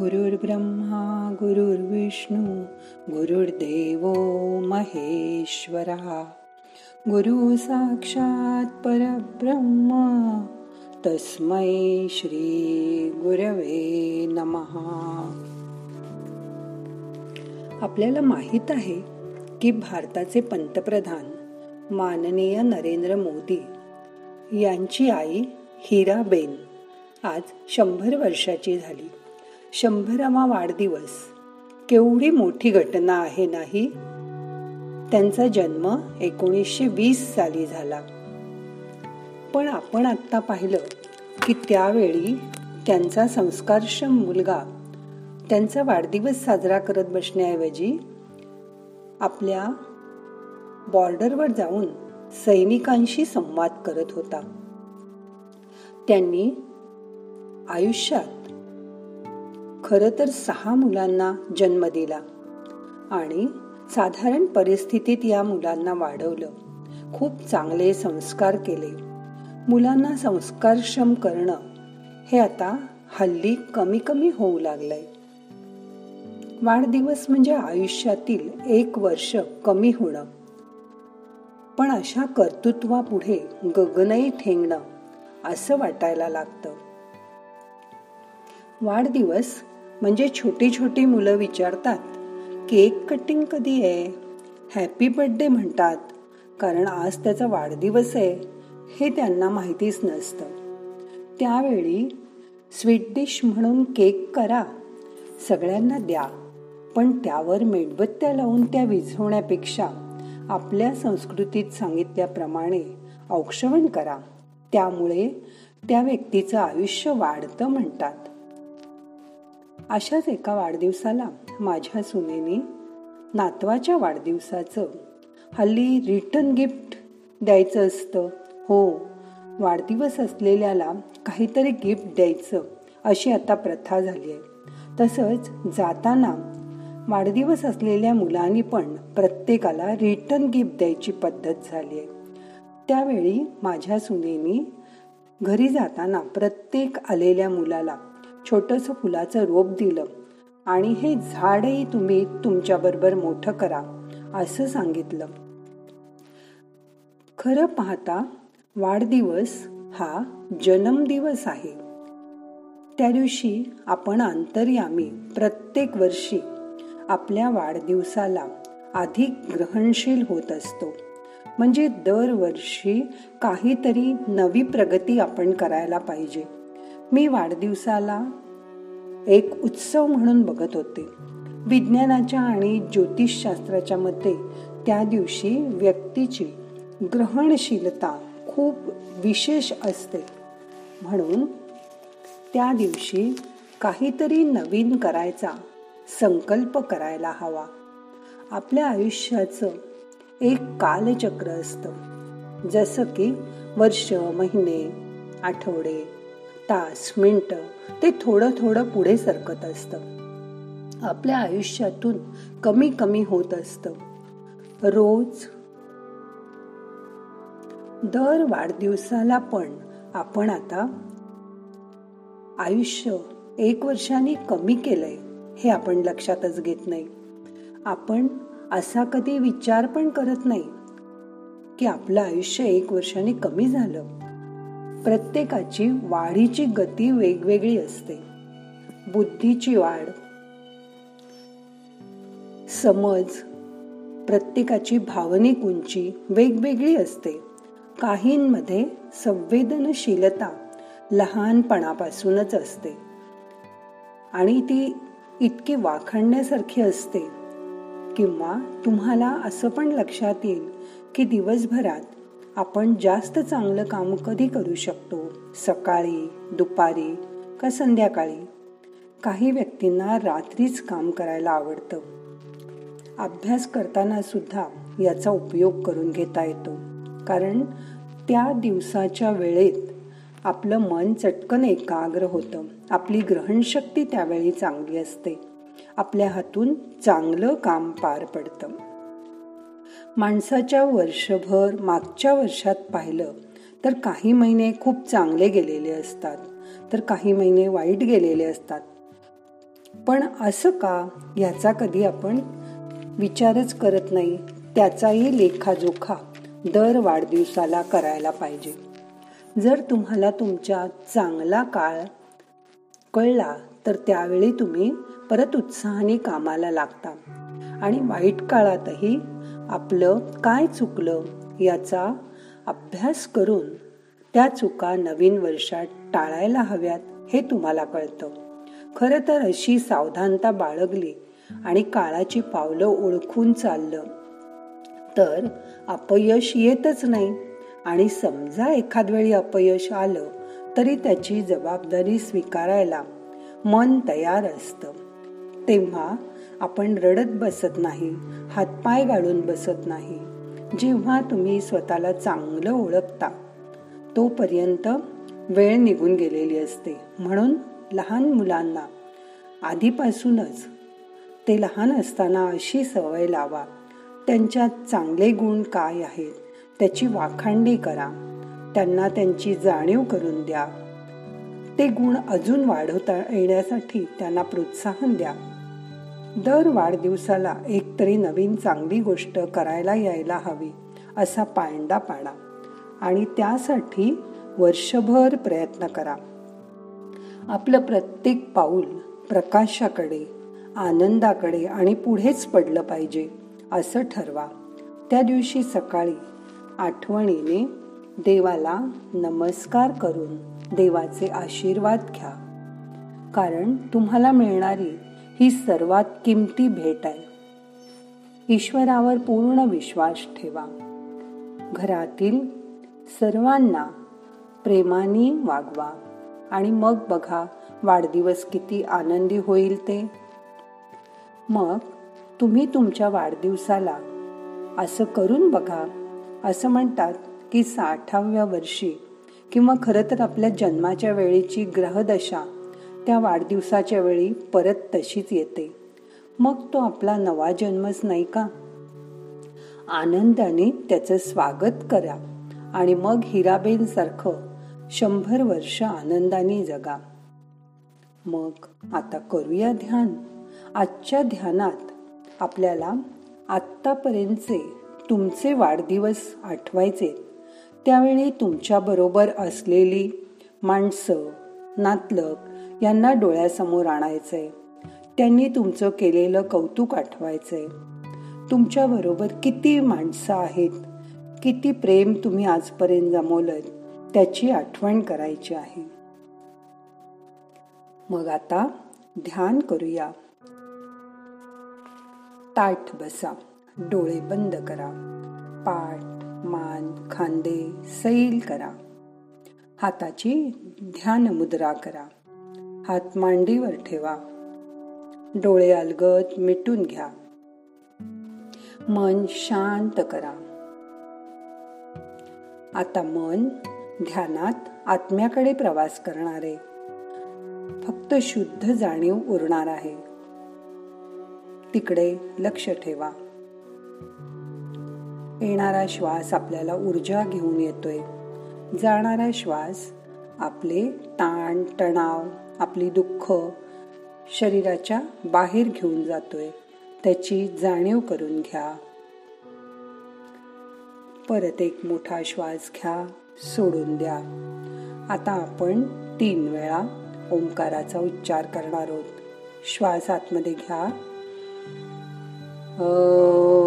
गुरुर्ब्रह्मा गुरुर्विष्णू गुरुर्देव महेश्वरा. गुरु साक्षात परब्रह्म तस्मै श्री गुरवे नमहा आपल्याला माहीत आहे की भारताचे पंतप्रधान माननीय नरेंद्र मोदी यांची आई हिराबेन आज शंभर वर्षाची झाली. शंभरावा वाढदिवस. केवढी मोठी घटना आहे नाही? त्यांचा जन्म एकोणीसशे वीस साली झाला. पण आपण आत्ता पाहिलं की त्यावेळी त्यांचा संस्कारक्षम मुलगा त्यांचा वाढदिवस साजरा करत बसण्याऐवजी आपल्या बॉर्डरवर जाऊन सैनिकांशी संवाद करत होता. त्यांनी आयुष्यात खर तर सहा मुलांना जन्म दिला आणि साधारण परिस्थितीत या मुलांना वाढवलं. खूप चांगले संस्कार केले. मुलांना संस्कारक्षम करणं हे आता हल्ली कमी कमी होऊ लागलंय. वाढदिवस म्हणजे आयुष्यातील एक वर्ष कमी होणं. पण अशा कर्तृत्वापुढे गगनही ठेंगणं असं वाटायला लागतं. वाढदिवस म्हणजे छोटी छोटी मुलं विचारतात केक कटिंग कधी आहे? हॅपी बर्थडे म्हणतात कारण आज त्याचा वाढदिवस आहे. हे त्यांना माहितीच नसतं. त्यावेळी स्वीट डिश म्हणून केक करा सगळ्यांना द्या पण त्यावर मेणबत्त्या लावून त्या विझवण्यापेक्षा आपल्या संस्कृतीत सांगितल्याप्रमाणे औक्षवण करा. त्यामुळे त्या व्यक्तीचं आयुष्य वाढतं म्हणतात. अशाच एका वाढदिवसाला माझ्या सुनेनी नातवाच्या वाढदिवसाचं हल्ली रिटर्न गिफ्ट द्यायचं असतं. हो वाढदिवस असलेल्याला काहीतरी गिफ्ट द्यायचं अशी आता प्रथा झाली आहे तसंच जाताना वाढदिवस असलेल्या मुलांनी पण प्रत्येकाला रिटर्न गिफ्ट द्यायची पद्धत झाली आहे त्यावेळी माझ्या सुनेनी घरी जाताना प्रत्येक आलेल्या मुलाला छोटस फुलाचं रोप दिलं. आणि हे झाडही तुम्ही तुमच्या बरोबर मोठं करा असं सांगितलं. खरं पाहता वाढदिवस हा जन्मदिवस आहे. त्या दिवशी आपण अंतर्यामी प्रत्येक वर्षी आपल्या वाढदिवसाला अधिक ग्रहणशील होत असतो. म्हणजे दरवर्षी काहीतरी नवी प्रगती आपण करायला पाहिजे. मी वाढदिवसाला एक उत्सव म्हणून बघत होते. विज्ञानाच्या आणि ज्योतिषशास्त्राच्या मते त्या दिवशी व्यक्तीची ग्रहणशीलता खूप विशेष असते. म्हणून त्या दिवशी काहीतरी नवीन करायचा संकल्प करायला हवा. आपल्या आयुष्याचं एक कालचक्र असतं. जसं की वर्ष महिने आठवडे तास मिनिट ते थोडं थोडं पुढे सरकत असतं. आपल्या आयुष्यातून कमी कमी होत असतं. रोज दर वाढदिवसाला पण आपण आता आयुष्य एक वर्षाने कमी केलंय हे आपण लक्षातच घेत नाही. आपण असा कधी विचार पण करत नाही की आपलं आयुष्य एक वर्षाने कमी झालं. प्रत्येकाची वाढीची गती वेगवेगळी असते. बुद्धीची वाढ समज प्रत्येकाची भावनिक उंची वेगवेगळी असते. काहींमध्ये संवेदनशीलता लहानपणापासूनच असते. आणि ती इतकी वाखणण्यासारखी असते. किंवा तुम्हाला असं पण लक्षात येईल की दिवसभरात आपण जास्त चांगलं काम कधी करू शकतो? सकाळी दुपारी का संध्याकाळी? काही व्यक्तींना रात्रीच काम करायला आवडतं. अभ्यास करताना सुद्धा याचा उपयोग करून घेता येतो. कारण त्या दिवसाच्या वेळेत आपलं मन चटकन एकाग्र होतं. आपली ग्रहणशक्ती त्यावेळी चांगली असते. आपल्या हातून चांगलं काम पार पडतं. माणसाच्या वर्षभर मागच्या वर्षात पाहिलं तर काही महिने खूप चांगले गेलेले असतात तर काही महिने वाईट गेलेले असतात. पण असं का? याचा कधी आपण विचारच करत नाही. त्याचाही लेखाजोखा दर वाढदिवसाला करायला पाहिजे. जर तुम्हाला तुमच्या चांगला काळ कळला तर त्यावेळी तुम्ही परत उत्साहाने कामाला लागता. आणि वाईट काळातही आपलं काय चुकलं याचा अभ्यास करून त्या चुका नवीन वर्षात टाळायला हव्यात हे तुम्हाला कळतं. खरं तर अशी सावधानता बाळगली आणि काळाची पावलं ओळखून चाललं. तर अपयश येतच नाही आणि समजा एखाद वेळी अपयश आलं तरी त्याची जबाबदारी स्वीकारायला मन तयार असतं. तेव्हा आपण रडत बसत नाही हातपाय गाळून बसत नाही. जेव्हा तुम्ही स्वतःला चांगलं ओळखता तोपर्यंत वेळ निघून गेलेली असते. म्हणून लहान मुलांना आधीपासूनच ते लहान असताना अशी सवय लावा. त्यांच्यात चांगले गुण काय आहेत त्याची वाखांडी करा. त्यांना त्यांची जाणीव करून द्या. ते गुण अजून वाढवता येण्यासाठी त्यांना प्रोत्साहन द्या. दर वाढदिवसाला एकतरी नवीन चांगली गोष्ट करायला यायला हवी असा पायंडा पाडा. आणि त्यासाठी वर्षभर प्रयत्न करा. आपलं प्रत्येक पाऊल प्रकाशाकडे आनंदाकडे आणि पुढेच पडलं पाहिजे असं ठरवा. त्या दिवशी सकाळी आठवणीने देवाला नमस्कार करून देवाचे आशीर्वाद घ्या. कारण तुम्हाला मिळणारी ही सर्वात किमती भेट आहे. ईश्वरावर पूर्ण विश्वास ठेवा. घरातील सर्वांना प्रेमाने वागवा आणि मग बघा वाढदिवस किती आनंदी होईल ते. मग तुम्ही तुमच्या वाढदिवसाला असं करून बघा. असं म्हणतात की साठाव्या वर्षी किंवा खरं तर आपल्या जन्माच्या वेळेची ग्रहदशा त्या वाढदिवसाच्या वेळी परत तशीच येते. मग तो आपला नवा जन्मच नाही का? आनंदाने त्याचं स्वागत करा आणि मग हिराबेन सारखं शंभर वर्ष आनंदाने जगा. मग आता करूया ध्यान. आजच्या ध्यानात आपल्याला आत्तापर्यंतचे तुमचे वाढदिवस आठवायचे. त्यावेळी तुमच्याबरोबर असलेली माणसं नातलग यांना डोळ्यासमोर आणायचंय. त्यांनी तुमचं केलेलं कौतुक आठवायचंय. तुमच्याबरोबर किती माणसं आहेत किती प्रेम तुम्ही आजपर्यंत जमवलं त्याची आठवण करायची आहे. मग आता ध्यान करूया. ताठ बसा डोळे बंद करा. पाठ मान खांदे सैल करा. हाताची ध्यान मुद्रा करा. हात मांडीवर ठेवा. डोळे अलगद मिटून घ्या. मन शांत करा. आता मन ध्यानात आत्म्याकडे प्रवास करणारे. फक्त शुद्ध जाणीव उरणार आहे. तिकडे लक्ष ठेवा. येणारा श्वास आपल्याला ऊर्जा घेऊन येतोय. जाणारा श्वास आपले ताण तणाव आपली दुःख शरीराच्या बाहेर घेऊन जातोय. त्याची जाणीव करून घ्या. परत एक मोठा श्वास घ्या सोडून द्या. आता आपण तीन वेळा ओंकाराचा उच्चार करणार आहोत. श्वास आतमध्ये घ्या. ओ...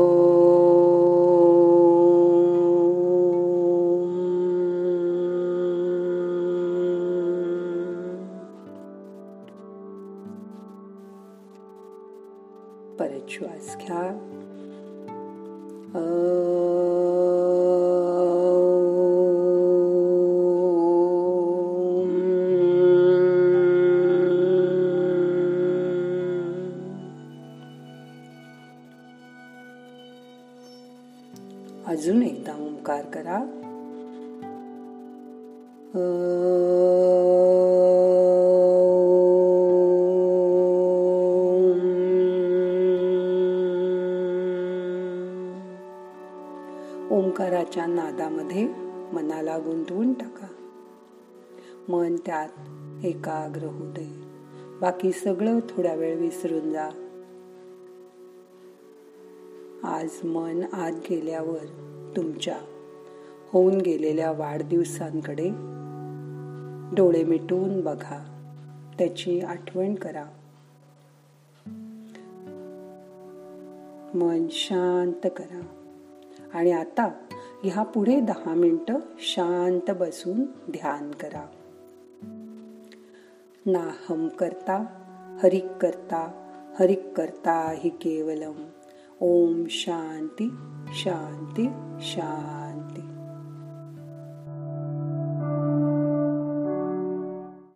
अजून एकदा ओंकार करा. ओंकाराच्या नादामध्ये मनाला गुंतवून टाका. मन त्यात एकाग्र होते बाकी सगळं थोड्या वेळ विसरून जा. आज मन आत गेल्यावर तुमच्या. होऊन गेलेल्या वाढदिवसांकडे डोळे मिटून बघा. त्याची आठवण करा. मन शांत करा. आणि आता ह्या पुढे दहा मिनटं शांत बसून ध्यान करा. ना हम करता हरिक करता हरिक करता हि केवलम. ओम शांती शांती शांती।